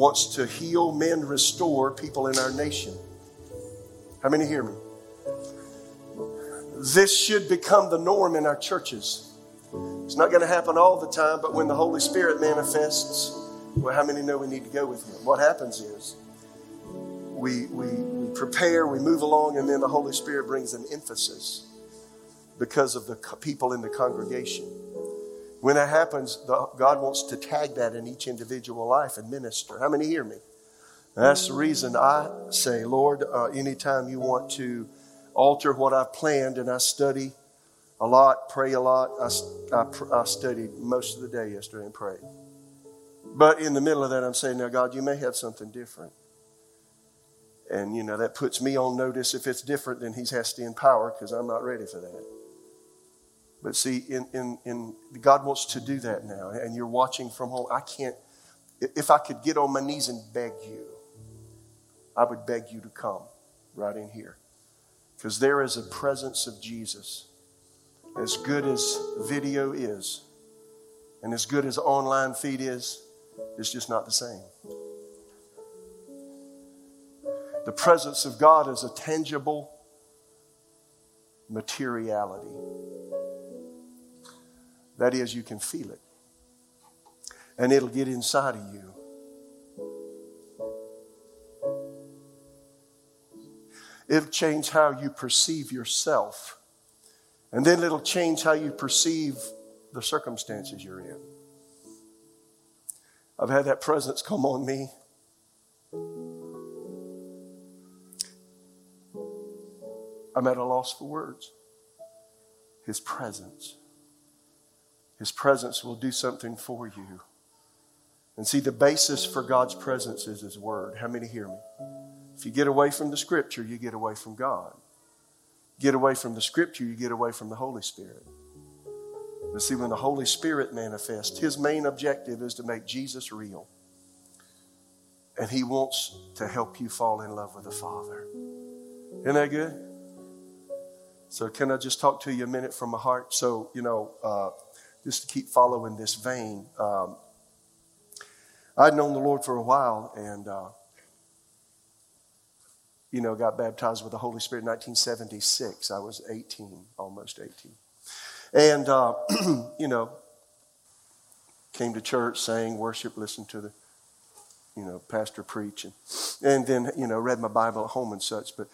Wants to heal, mend, restore people in our nation. How many hear me? This should become the norm in our churches. It's not going to happen all the time, but when the Holy Spirit manifests, well, how many know we need to go with Him? What happens is we, we, we prepare, we move along, and then the Holy Spirit brings an emphasis because of the people in the congregation. When that happens, the, God wants to tag that in each individual life and minister. How many hear me? that's the reason I say, Lord, uh, anytime you want to alter what I've planned, and I study a lot, pray a lot. I, I, I studied most of the day yesterday and prayed. But in the middle of that, I'm saying, now, God, you may have something different. And, you know, that puts me on notice. If it's different, then He's has to empower because I'm not ready for that. But see, in, in, in, God wants to do that now, and you're watching from home. I can't, if I could get on my knees and beg you, I would beg you to come right in here. Because there is a presence of Jesus. As good as video is, and as good as online feed is, it's just not the same. The presence of God is a tangible materiality. That is, you can feel it. And it'll get inside of you. It'll change how you perceive yourself. And then it'll change how you perceive the circumstances you're in. I've had that presence come on me. I'm at a loss for words. His presence. His presence will do something for you. And see, the basis for God's presence is His Word. How many hear me? If you get away from the Scripture, you get away from God. Get away from the Scripture, you get away from the Holy Spirit. But see, when the Holy Spirit manifests, His main objective is to make Jesus real. And He wants to help you fall in love with the Father. Isn't that good? So, can I just talk to you a minute from my heart? So, you know, uh, just to keep following this vein. Um, I'd known the Lord for a while and, uh, you know, got baptized with the Holy Spirit in 1976. I was 18, almost 18. And, uh, you know, came to church, sang, worship, listened to the, you know, pastor preach, and, and then, you know, read my Bible at home and such. But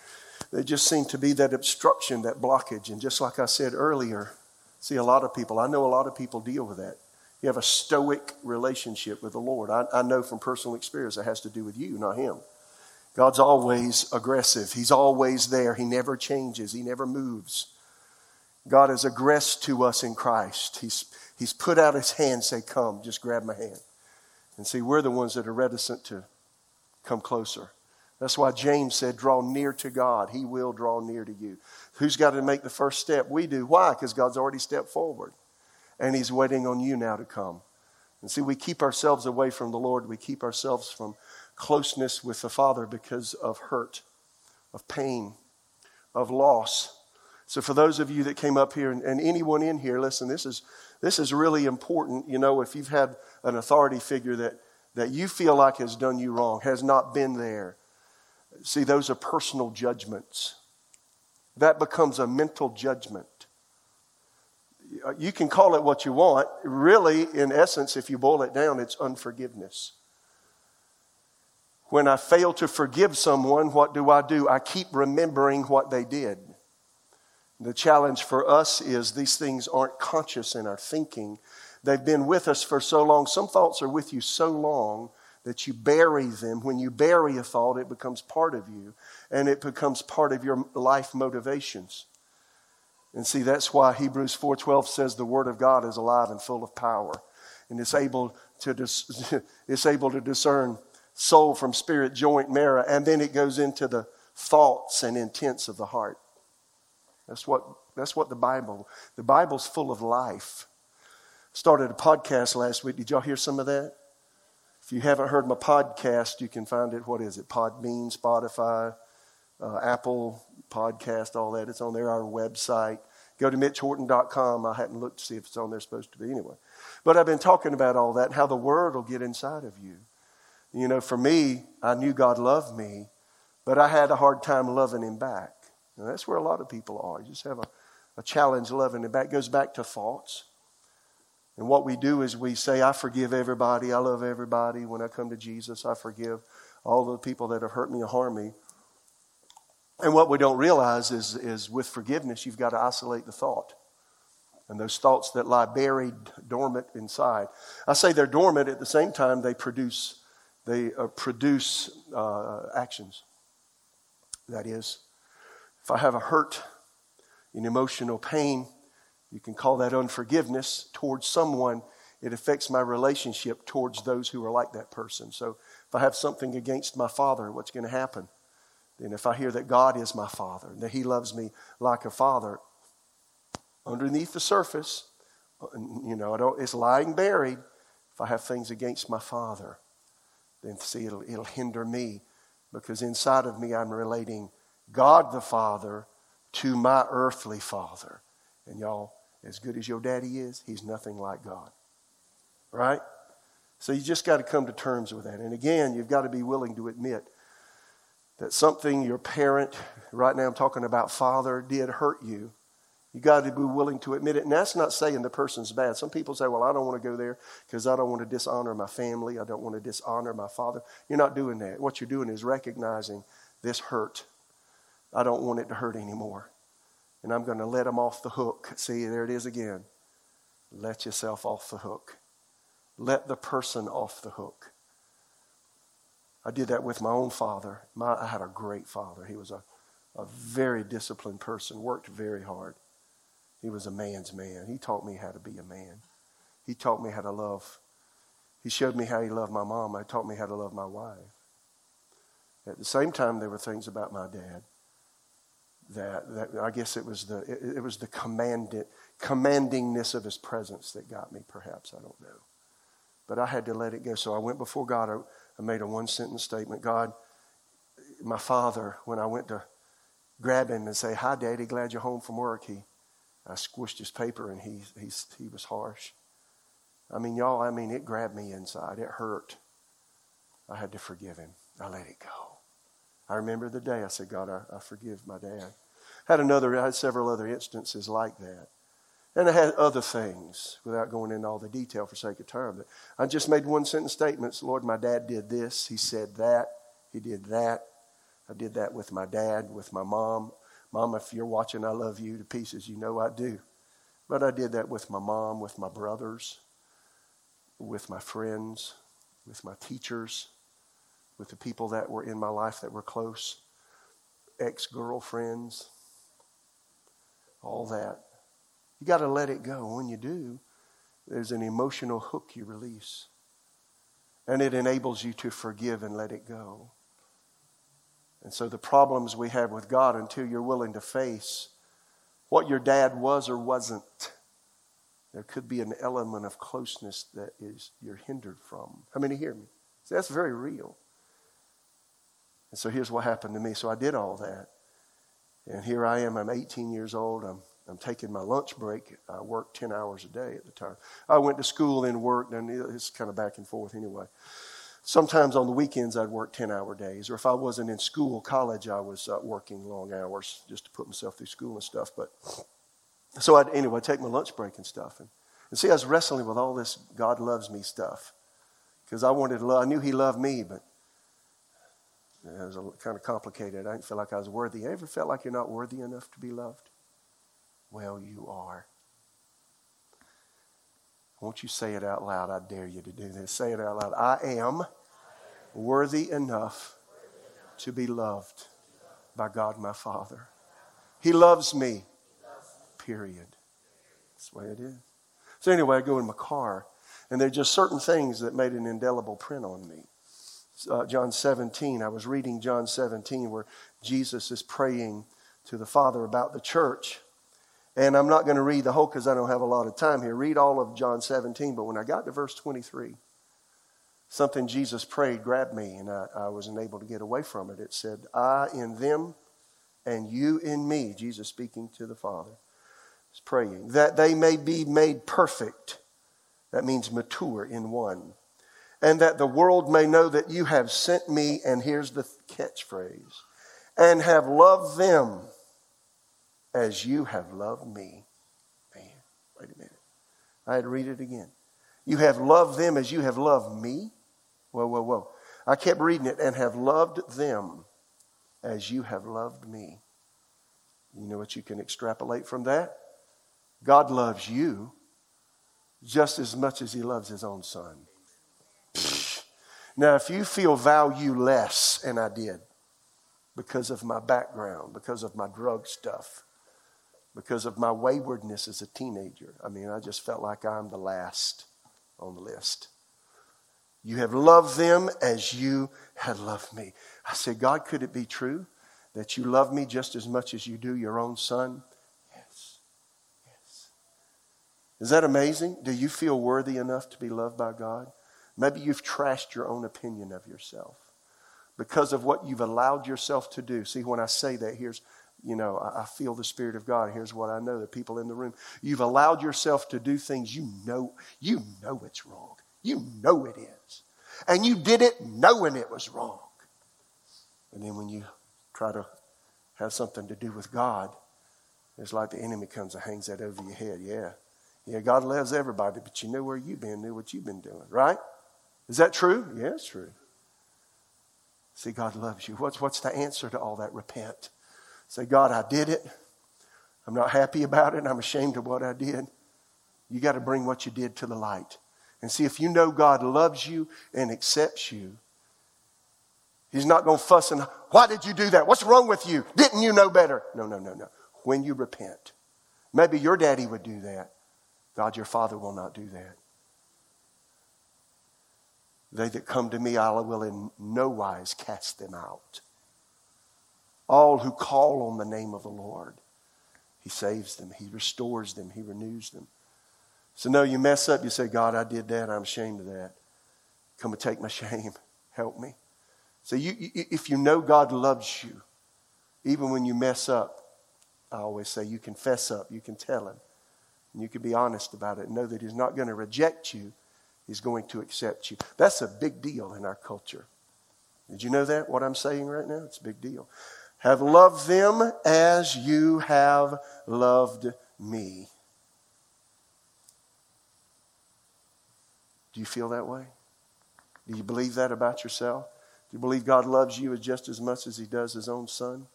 there just seemed to be that obstruction, that blockage. And just like I said earlier, See, a lot of people, I know a lot of people deal with that. You have a stoic relationship with the Lord. I, I know from personal experience it has to do with you, not Him. God's always aggressive, He's always there. He never changes, He never moves. God is aggressive to us in Christ. He's, he's put out His hand, say, Come, just grab my hand. And see, we're the ones that are reticent to come closer. That's why James said, Draw near to God. He will draw near to you. Who's got to make the first step? We do. Why? Because God's already stepped forward. And He's waiting on you now to come. And see, we keep ourselves away from the Lord. We keep ourselves from closeness with the Father because of hurt, of pain, of loss. So, for those of you that came up here and, and anyone in here, listen, this is, this is really important. You know, if you've had an authority figure that, that you feel like has done you wrong, has not been there, See, those are personal judgments. That becomes a mental judgment. Uh, you can call it what you want. Really, in essence, if you boil it down, it's unforgiveness. When I fail to forgive someone, what do I do? I keep remembering what they did. The challenge for us is these things aren't conscious in our thinking. They've been with us for so long. Some thoughts are with you so long that you bury them. When you bury a thought, it becomes part of you and it becomes part of your life motivations. And see, that's why Hebrews 4:12 says the word of God is alive and full of power and it's able to dis- it's able to discern soul from spirit, joint, marrow, and then it goes into the thoughts and intents of the heart. That's what that's what the Bible. The Bible's full of life. Started a podcast last week. Did y'all hear some of that? If you haven't heard my podcast, you can find it. What is it? Podbean, Spotify, uh, Apple Podcast, all that. It's on there. Our website. Go to mitchhorton.com. I hadn't looked to see if it's on there supposed to be anyway. But I've been talking about all that and how the Word will get inside of you. You know, for me, I knew God loved me, but I had a hard time loving Him back. And that's where a lot of people are. You just have a, a challenge loving Him back. It goes back to thoughts. And what we do is we say, I forgive everybody. I love everybody. When I come to Jesus, I forgive all the people that have hurt me or harmed me. And what we don't realize is, is with forgiveness, you've got to isolate the thought. And those thoughts that lie buried, dormant inside. I say they're dormant at the same time they produce, they uh, produce uh, actions. That is, if I have a hurt, an emotional pain, you can call that unforgiveness towards someone. It affects my relationship towards those who are like that person. So if I have something against my father, what's going to happen? Then if I hear that God is my father, and that he loves me like a father, underneath the surface, you know, it's lying buried. If I have things against my father, then see, it'll, it'll hinder me because inside of me I'm relating God the Father to my earthly father. And y'all, as good as your daddy is, he's nothing like God. Right? So you just got to come to terms with that. And again, you've got to be willing to admit that something your parent, right now I'm talking about father, did hurt you. You got to be willing to admit it. And that's not saying the person's bad. Some people say, well, I don't want to go there because I don't want to dishonor my family. I don't want to dishonor my father. You're not doing that. What you're doing is recognizing this hurt. I don't want it to hurt anymore and I'm going to let them off the hook. See, there it is again. Let yourself off the hook. Let the person off the hook. I did that with my own father. My, I had a great father. He was a, a very disciplined person, worked very hard. He was a man's man. He taught me how to be a man. He taught me how to love. He showed me how he loved my mom. He taught me how to love my wife. At the same time, there were things about my dad that, that I guess it was the, it, it was the commanded, commandingness of his presence that got me, perhaps. I don't know. But I had to let it go. So I went before God. I, I made a one sentence statement God, my father, when I went to grab him and say, Hi, Daddy, glad you're home from work, he, I squished his paper and he, he, he was harsh. I mean, y'all, I mean, it grabbed me inside. It hurt. I had to forgive him. I let it go. I remember the day I said, God, I, I forgive my dad. Had another, I had several other instances like that. And I had other things without going into all the detail for sake of time. But I just made one sentence statements. Lord, my dad did this. He said that. He did that. I did that with my dad, with my mom. Mom, if you're watching, I love you to pieces. You know I do. But I did that with my mom, with my brothers, with my friends, with my teachers with the people that were in my life that were close, ex girlfriends, all that. You got to let it go. When you do, there's an emotional hook you release. And it enables you to forgive and let it go. And so the problems we have with God until you're willing to face what your dad was or wasn't, there could be an element of closeness that is you're hindered from. How many hear me? See, that's very real. And so here's what happened to me. So I did all that. And here I am. I'm 18 years old. I'm, I'm taking my lunch break. I worked 10 hours a day at the time. I went to school and worked, and it's kind of back and forth anyway. Sometimes on the weekends, I'd work 10 hour days. Or if I wasn't in school, college, I was uh, working long hours just to put myself through school and stuff. But so I'd, anyway, take my lunch break and stuff. And, and see, I was wrestling with all this God loves me stuff because I wanted to love, I knew He loved me, but it was kind of complicated. I didn't feel like I was worthy. You ever felt like you're not worthy enough to be loved? Well, you are. Won't you say it out loud? I dare you to do this. Say it out loud. I am worthy enough to be loved by God my Father. He loves me. Period. That's the way it is. So, anyway, I go in my car, and there are just certain things that made an indelible print on me uh, John 17. I was reading John 17 where Jesus is praying to the Father about the church. And I'm not going to read the whole because I don't have a lot of time here. Read all of John 17. But when I got to verse 23, something Jesus prayed grabbed me and I, I wasn't able to get away from it. It said, I in them and you in me, Jesus speaking to the Father, is praying. That they may be made perfect. That means mature in one. And that the world may know that you have sent me, and here's the catchphrase, and have loved them as you have loved me. Man, wait a minute. I had to read it again. You have loved them as you have loved me. Whoa, whoa, whoa. I kept reading it and have loved them as you have loved me. You know what you can extrapolate from that? God loves you just as much as he loves his own son. Now, if you feel value less, and I did, because of my background, because of my drug stuff, because of my waywardness as a teenager, I mean, I just felt like I'm the last on the list. You have loved them as you have loved me. I said, God, could it be true that you love me just as much as you do your own son? Yes. Yes. Is that amazing? Do you feel worthy enough to be loved by God? Maybe you've trashed your own opinion of yourself because of what you've allowed yourself to do. See, when I say that, here's, you know, I, feel the Spirit of God. Here's what I know the people in the room. You've allowed yourself to do things you know, you know it's wrong. You know it is. And you did it knowing it was wrong. And then when you try to have something to do with God, it's like the enemy comes and hangs that over your head. Yeah. Yeah, God loves everybody, but you know where you've been, knew what you've been doing, right? Is that true? Yeah, it's true. See, God loves you. What's, what's the answer to all that? Repent. Say, God, I did it. I'm not happy about it. I'm ashamed of what I did. You got to bring what you did to the light. And see, if you know God loves you and accepts you, He's not going to fuss and, why did you do that? What's wrong with you? Didn't you know better? No, no, no, no. When you repent, maybe your daddy would do that. God, your father will not do that. They that come to me, I will in no wise cast them out. All who call on the name of the Lord, He saves them, He restores them, He renews them. So, no, you mess up, you say, God, I did that, I'm ashamed of that. Come and take my shame. Help me. So, you, if you know God loves you, even when you mess up, I always say you confess up, you can tell Him, and you can be honest about it and know that He's not going to reject you He's going to accept you. That's a big deal in our culture. Did you know that, what I'm saying right now? It's a big deal. Have loved them as you have loved me. Do you feel that way? Do you believe that about yourself? Do you believe God loves you just as much as He does His own Son?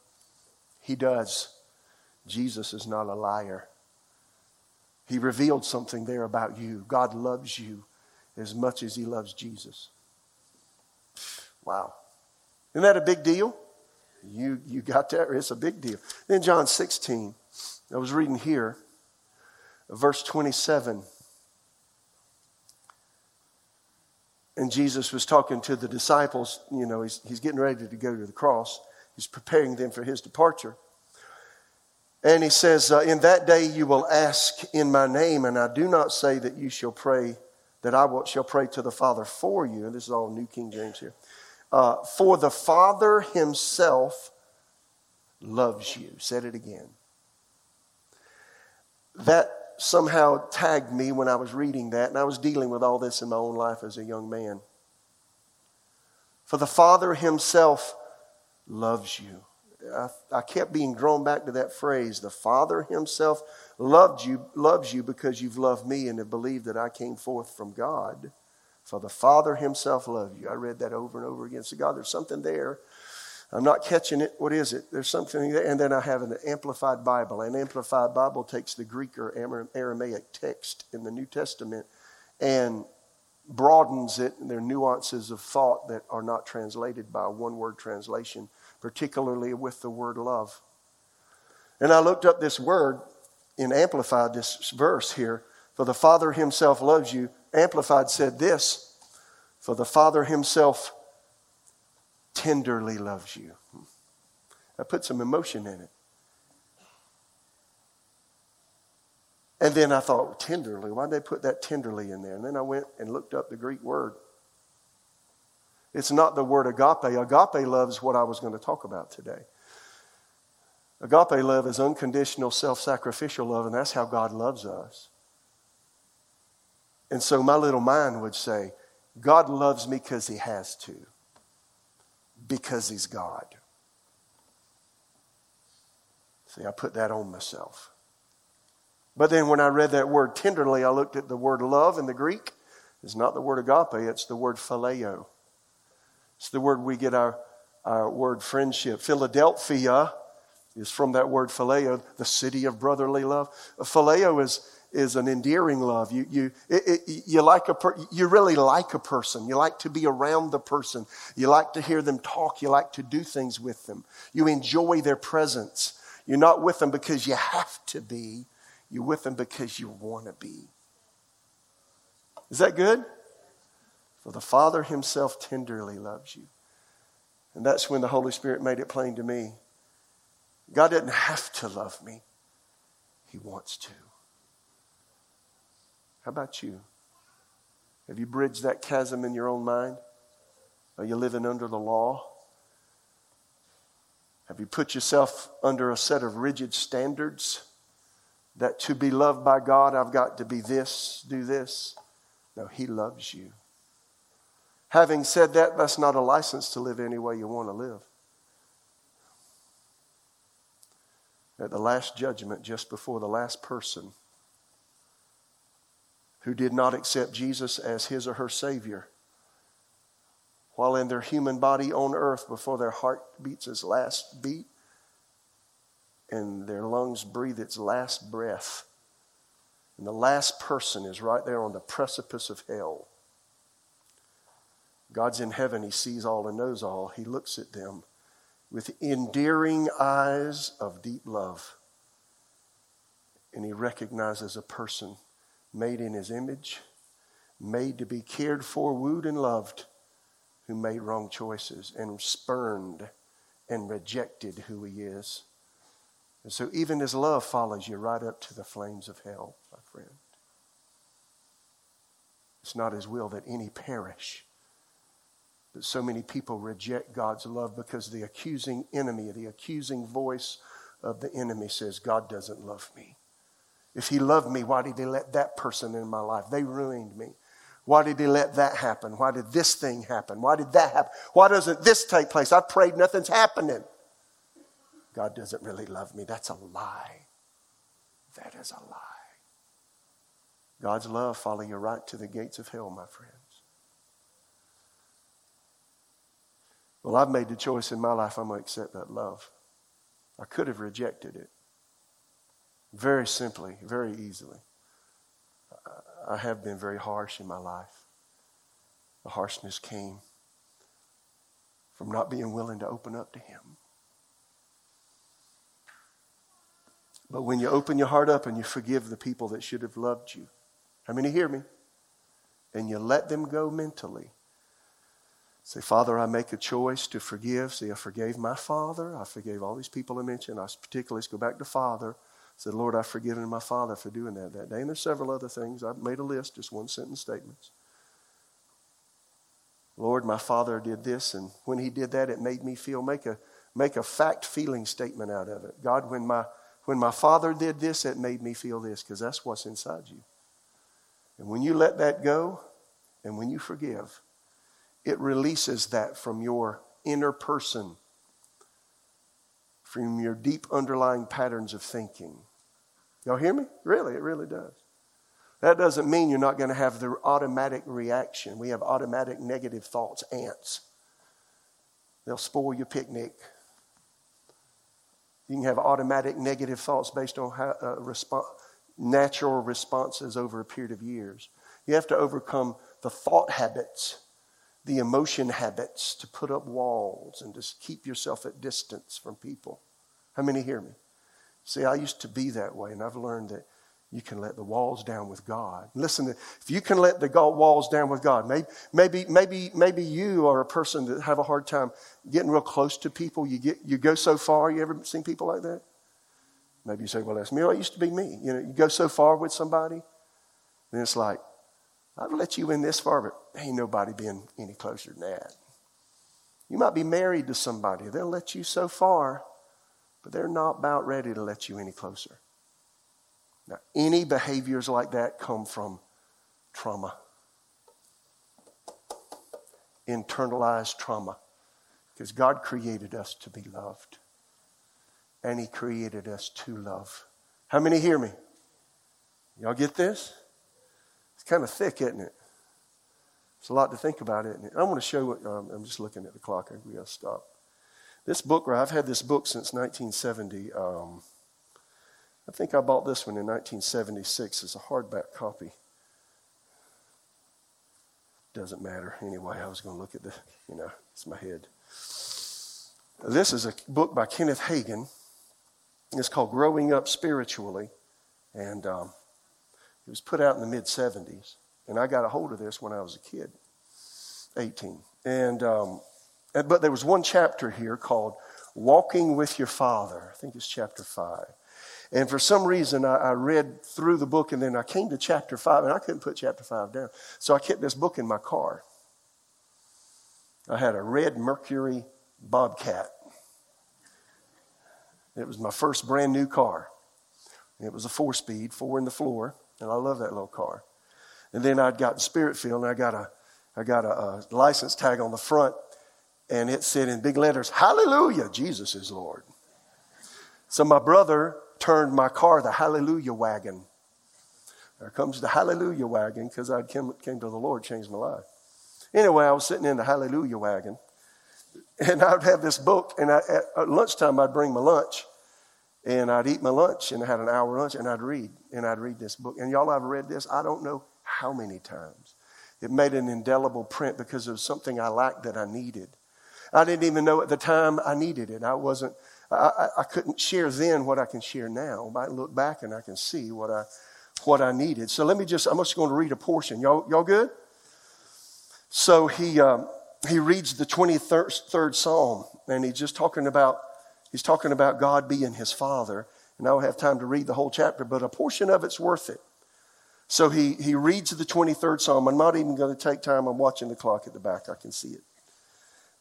He does. Jesus is not a liar. He revealed something there about you. God loves you as much as he loves Jesus. Wow. Isn't that a big deal? You, you got that? It's a big deal. Then John 16, I was reading here, verse 27. And Jesus was talking to the disciples. You know, he's, he's getting ready to go to the cross, he's preparing them for his departure. And he says, uh, In that day you will ask in my name, and I do not say that you shall pray that I will, shall pray to the Father for you. And this is all New King James here. Uh, for the Father himself loves you. Said it again. That somehow tagged me when I was reading that, and I was dealing with all this in my own life as a young man. For the Father himself loves you. I, I kept being drawn back to that phrase. The Father himself loved you, loves you because you've loved me and have believed that I came forth from God. For the Father Himself loved you. I read that over and over again. So, God, there's something there. I'm not catching it. What is it? There's something there. And then I have an Amplified Bible. An Amplified Bible takes the Greek or Aramaic text in the New Testament and broadens it. And there are nuances of thought that are not translated by one word translation, particularly with the word love. And I looked up this word in Amplified, this verse here, for the Father himself loves you. Amplified said this, for the Father himself tenderly loves you. I put some emotion in it. And then I thought, tenderly, why'd they put that tenderly in there? And then I went and looked up the Greek word. It's not the word agape. Agape loves what I was going to talk about today. Agape love is unconditional, self sacrificial love, and that's how God loves us. And so my little mind would say, God loves me because he has to, because he's God. See, I put that on myself. But then when I read that word tenderly, I looked at the word love in the Greek. It's not the word agape, it's the word phileo. It's the word we get our, our word friendship. Philadelphia is from that word phileo, the city of brotherly love. Phileo is, is an endearing love. You, you, it, it, you, like a per, you really like a person. You like to be around the person. You like to hear them talk. You like to do things with them. You enjoy their presence. You're not with them because you have to be. You're with them because you want to be. Is that good? For the Father Himself tenderly loves you. And that's when the Holy Spirit made it plain to me. God doesn't have to love me, He wants to. How about you? Have you bridged that chasm in your own mind? Are you living under the law? Have you put yourself under a set of rigid standards that to be loved by God, I've got to be this, do this? No, He loves you. Having said that, that's not a license to live any way you want to live. At the last judgment, just before the last person who did not accept Jesus as his or her Savior, while in their human body on earth before their heart beats its last beat and their lungs breathe its last breath. And the last person is right there on the precipice of hell. God's in heaven. He sees all and knows all. He looks at them with endearing eyes of deep love. And he recognizes a person made in his image, made to be cared for, wooed, and loved who made wrong choices and spurned and rejected who he is. And so even his love follows you right up to the flames of hell, my friend. It's not his will that any perish. But so many people reject God's love because the accusing enemy, the accusing voice of the enemy says, God doesn't love me. If he loved me, why did he let that person in my life? They ruined me. Why did he let that happen? Why did this thing happen? Why did that happen? Why doesn't this take place? I prayed, nothing's happening. God doesn't really love me. That's a lie. That is a lie. God's love follow you right to the gates of hell, my friends. Well, I've made the choice in my life, I'm going to accept that love. I could have rejected it very simply, very easily. I have been very harsh in my life. The harshness came from not being willing to open up to Him. But when you open your heart up and you forgive the people that should have loved you, how many hear me? And you let them go mentally. Say, Father, I make a choice to forgive. See, I forgave my father. I forgave all these people I mentioned. I particularly, go back to father said, Lord, I've forgiven my father for doing that that day. And there's several other things. I've made a list, just one sentence statements. Lord, my father did this, and when he did that, it made me feel, make a, make a fact feeling statement out of it. God, when my, when my father did this, it made me feel this, because that's what's inside you. And when you let that go, and when you forgive, it releases that from your inner person, from your deep underlying patterns of thinking. Y'all hear me? Really, it really does. That doesn't mean you're not going to have the automatic reaction. We have automatic negative thoughts, ants. They'll spoil your picnic. You can have automatic negative thoughts based on how, uh, resp- natural responses over a period of years. You have to overcome the thought habits, the emotion habits to put up walls and just keep yourself at distance from people. How many hear me? See, I used to be that way, and I've learned that you can let the walls down with God. Listen, if you can let the walls down with God, maybe, maybe, maybe, maybe you are a person that have a hard time getting real close to people. You get, you go so far. You ever seen people like that? Maybe you say, "Well, that's me." Well, it used to be me. You know, you go so far with somebody, then it's like, "I've let you in this far, but ain't nobody been any closer than that." You might be married to somebody; they'll let you so far but they're not about ready to let you any closer. Now, any behaviors like that come from trauma, internalized trauma, because God created us to be loved, and He created us to love. How many hear me? Y'all get this? It's kind of thick, isn't it? It's a lot to think about, isn't it? I want to show what, um, I'm just looking at the clock. I think we got to stop. This book, I've had this book since 1970. Um, I think I bought this one in 1976 as a hardback copy. Doesn't matter. Anyway, I was going to look at the, you know, it's my head. This is a book by Kenneth Hagin. It's called Growing Up Spiritually. And um, it was put out in the mid 70s. And I got a hold of this when I was a kid, 18. And, um, but there was one chapter here called Walking with Your Father. I think it's chapter 5. And for some reason, I, I, read through the book and then I came to chapter 5 and I couldn't put chapter 5 down. So I kept this book in my car. I had a red Mercury Bobcat. It was my first brand new car. It was a four speed, four in the floor, and I love that little car. And then I'd gotten spirit filled and I got a I got a, a license tag on the front and it said in big letters, Hallelujah, Jesus is Lord. So my brother turned my car the hallelujah wagon. There comes the hallelujah wagon because I came, came to the Lord, changed my life. Anyway, I was sitting in the hallelujah wagon, and I'd have this book, and I, at lunchtime I'd bring my lunch, and I'd eat my lunch, and I had an hour lunch, and I'd read, and I'd read this book. And y'all, I've read this, I don't know how many times. It made an indelible print because it was something I lacked that I needed. I didn't even know at the time I needed it. I wasn't I, I couldn't share then what I can share now. I look back and I can see what I, what I needed. So let me just, I'm just going to read a portion. Y'all, y'all good? So he, um, he reads the 23rd Psalm and he's just talking about, he's talking about God being his father. And I don't have time to read the whole chapter, but a portion of it's worth it. So he, he reads the 23rd Psalm. I'm not even going to take time. I'm watching the clock at the back. I can see it.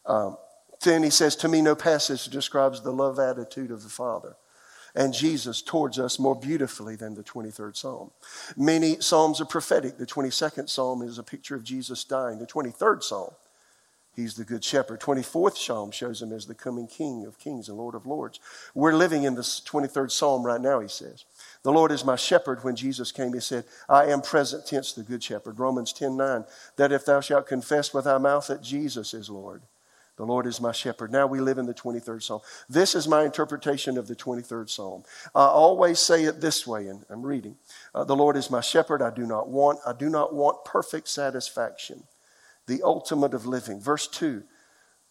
Um, then he says, To me, no passage describes the love attitude of the Father and Jesus towards us more beautifully than the 23rd Psalm. Many Psalms are prophetic. The 22nd Psalm is a picture of Jesus dying. The 23rd Psalm, he's the Good Shepherd. 24th Psalm shows him as the coming King of kings and Lord of lords. We're living in the 23rd Psalm right now, he says. The Lord is my shepherd. When Jesus came, he said, I am present tense, the Good Shepherd. Romans 10 9, that if thou shalt confess with thy mouth that Jesus is Lord, the Lord is my shepherd. Now we live in the 23rd Psalm. This is my interpretation of the 23rd Psalm. I always say it this way, and I'm reading. Uh, the Lord is my shepherd. I do not want, I do not want perfect satisfaction, the ultimate of living. Verse 2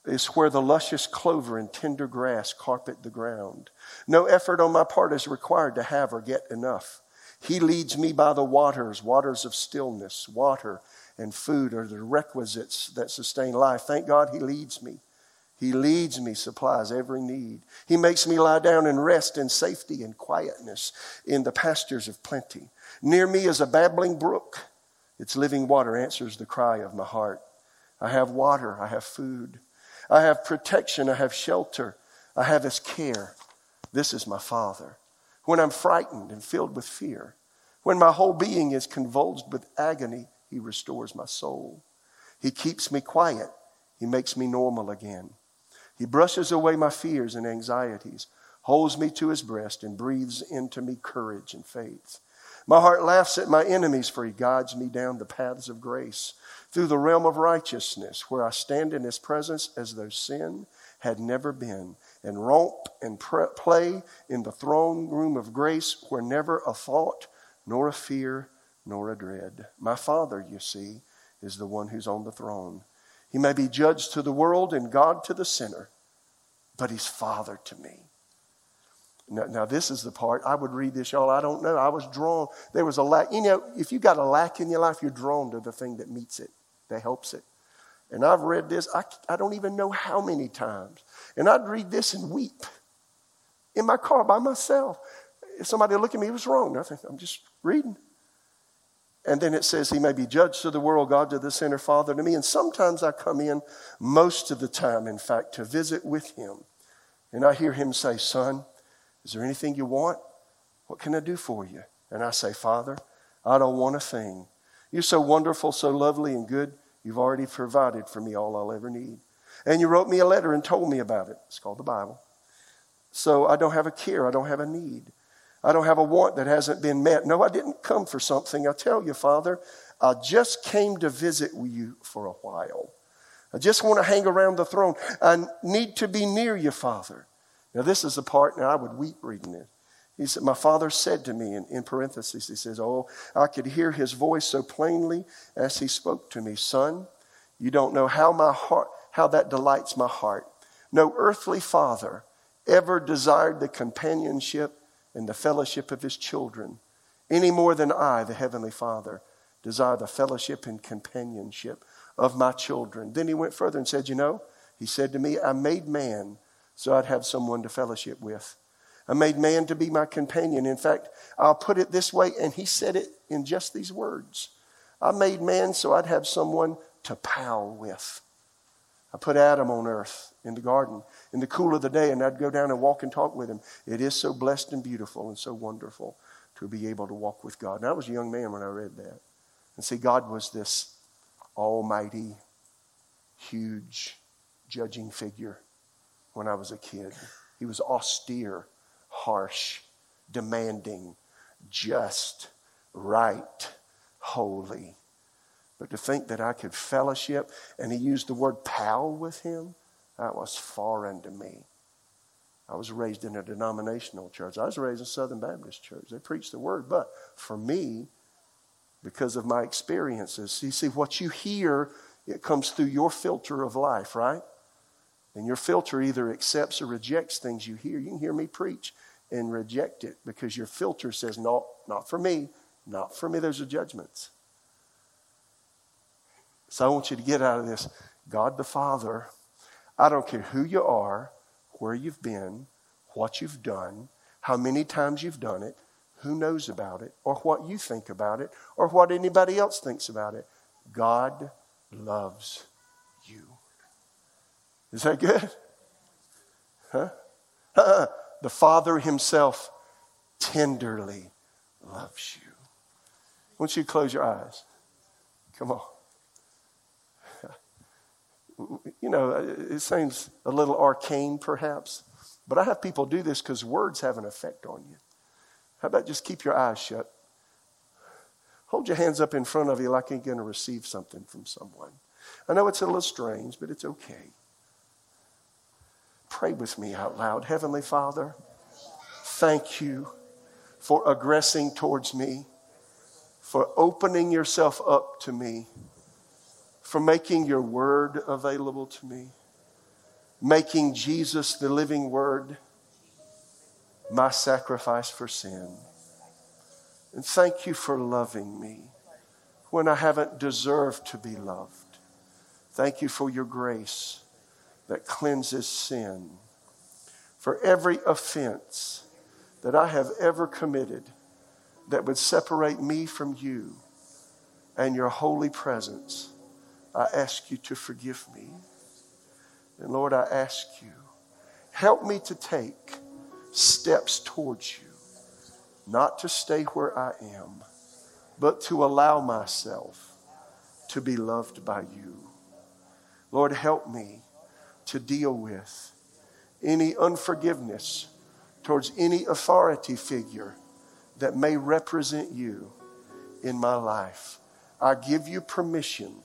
is where the luscious clover and tender grass carpet the ground. No effort on my part is required to have or get enough. He leads me by the waters, waters of stillness, water and food are the requisites that sustain life. Thank God He leads me. He leads me, supplies every need. He makes me lie down and rest in safety and quietness in the pastures of plenty. Near me is a babbling brook. Its living water answers the cry of my heart. I have water. I have food. I have protection. I have shelter. I have His care. This is my Father. When I'm frightened and filled with fear, when my whole being is convulsed with agony, he restores my soul. He keeps me quiet. He makes me normal again. He brushes away my fears and anxieties, holds me to his breast, and breathes into me courage and faith. My heart laughs at my enemies, for he guides me down the paths of grace through the realm of righteousness, where I stand in his presence as though sin had never been, and romp and play in the throne room of grace, where never a thought nor a fear nor a dread. My Father, you see, is the one who's on the throne. He may be judge to the world and God to the sinner, but he's Father to me. Now, now, this is the part I would read this, y'all. I don't know. I was drawn. There was a lack. You know, if you got a lack in your life, you're drawn to the thing that meets it, that helps it. And I've read this, I, I don't even know how many times. And I'd read this and weep in my car by myself. If somebody look at me, it was wrong? Nothing. I'm just reading. And then it says, He may be judge to the world, God to the sinner, Father to me. And sometimes I come in, most of the time, in fact, to visit with Him. And I hear Him say, Son, Is there anything you want? What can I do for you? And I say, Father, I don't want a thing. You're so wonderful, so lovely and good. You've already provided for me all I'll ever need. And you wrote me a letter and told me about it. It's called the Bible. So I don't have a care. I don't have a need. I don't have a want that hasn't been met. No, I didn't come for something. I tell you, Father, I just came to visit with you for a while. I just want to hang around the throne. I need to be near you, Father. Now, this is the part, now I would weep reading it. He said, My father said to me, in, in parentheses, he says, Oh, I could hear his voice so plainly as he spoke to me, Son, you don't know how my heart, how that delights my heart. No earthly father ever desired the companionship and the fellowship of his children any more than I, the Heavenly Father, desire the fellowship and companionship of my children. Then he went further and said, You know, he said to me, I made man so I'd have someone to fellowship with. I made man to be my companion. In fact, I'll put it this way, and he said it in just these words I made man so I'd have someone to pal with. I put Adam on earth in the garden in the cool of the day, and I'd go down and walk and talk with him. It is so blessed and beautiful and so wonderful to be able to walk with God. And I was a young man when I read that. And see, God was this almighty, huge, judging figure when I was a kid. He was austere, harsh, demanding, just, right, holy. But to think that I could fellowship, and he used the word pal with him, that was foreign to me. I was raised in a denominational church. I was raised in a Southern Baptist church. They preached the word. But for me, because of my experiences, you see, what you hear, it comes through your filter of life, right? And your filter either accepts or rejects things you hear. You can hear me preach and reject it because your filter says, no, not for me, not for me. Those are judgments. So I want you to get out of this. God the Father, I don't care who you are, where you've been, what you've done, how many times you've done it, who knows about it, or what you think about it, or what anybody else thinks about it. God loves you. Is that good? Huh? Uh-uh. The Father Himself tenderly loves you. Won't you close your eyes? Come on. You know, uh, it seems a little arcane perhaps, but I have people do this because words have an effect on you. How about just keep your eyes shut? Hold your hands up in front of you like you're going to receive something from someone. I know it's a little strange, but it's okay. Pray with me out loud. Heavenly Father, thank you for aggressing towards me, for opening yourself up to me, for making your word available to me, making Jesus, the living word, my sacrifice for sin. And thank you for loving me when I haven't deserved to be loved. Thank you for your grace that cleanses sin. For every offense that I have ever committed that would separate me from you and your holy presence, I ask you to forgive me. And Lord, I ask you, help me to take steps towards you, not to stay where I am, but to allow myself to be loved by you. Lord, help me to deal with any unforgiveness towards any authority figure that may represent you in my life. I give you permission.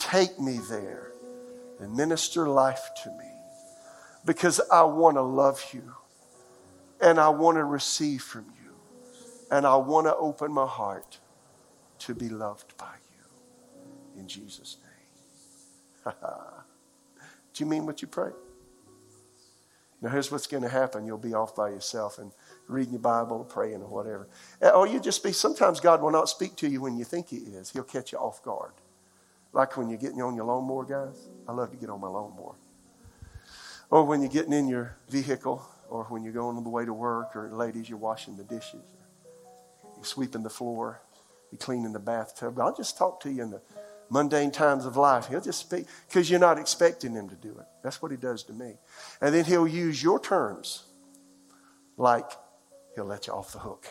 Take me there and minister life to me because I want to love you and I want to receive from you and I want to open my heart to be loved by you. In Jesus' name. Do you mean what you pray? Now, here's what's going to happen. You'll be off by yourself and reading your Bible, praying, or whatever. Eh, or you just be, sometimes God will not speak to you when you think He is. He'll catch you off guard. Like when you're getting on your lawnmower, guys. I love to get on my lawnmower. Or when you're getting in your vehicle, or when you're going on the way to work, or ladies, you're washing the dishes, you're sweeping the floor, you're cleaning the bathtub. I'll just talk to you in the mundane times of life. He'll just speak because you're not expecting him to do it. That's what he does to me. And then he'll use your terms like he'll let you off the hook.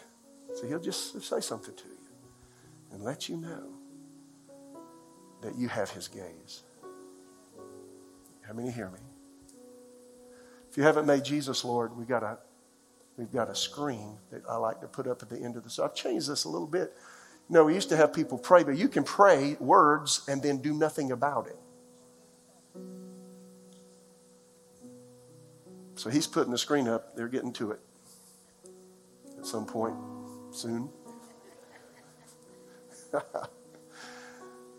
So he'll just say something to you and let you know that you have his gaze. How many hear me? If you haven't made Jesus Lord, we got a we've got a screen that I like to put up at the end of this. I've changed this a little bit. Know, we used to have people pray, but you can pray words and then do nothing about it. So he's putting the screen up. They're getting to it at some point soon.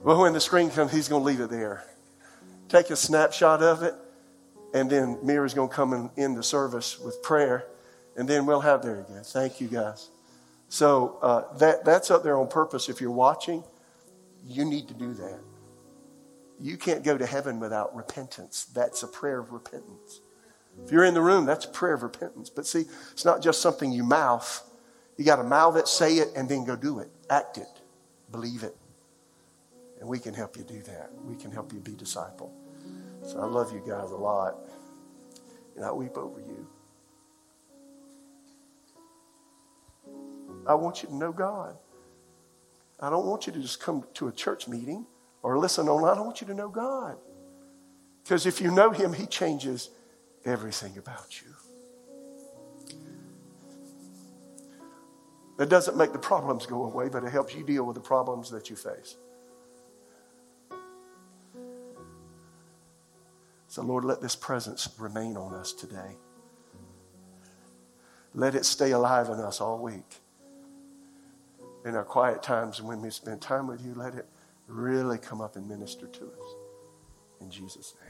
well, when the screen comes, he's going to leave it there. Take a snapshot of it, and then Mira's going to come in, in the service with prayer, and then we'll have there again. Thank you, guys. So uh, that, that's up there on purpose. If you're watching, you need to do that. You can't go to heaven without repentance. That's a prayer of repentance. If you're in the room, that's a prayer of repentance. But see, it's not just something you mouth. You got to mouth it, say it, and then go do it. Act it. Believe it. And we can help you do that. We can help you be disciple. So I love you guys a lot. And I weep over you. I want you to know God. I don't want you to just come to a church meeting or listen online. I want you to know God. Because if you know Him, He changes everything about you. That doesn't make the problems go away, but it helps you deal with the problems that you face. So, Lord, let this presence remain on us today. Let it stay alive in us all week. In our quiet times when we spend time with you, let it really come up and minister to us. In Jesus' name.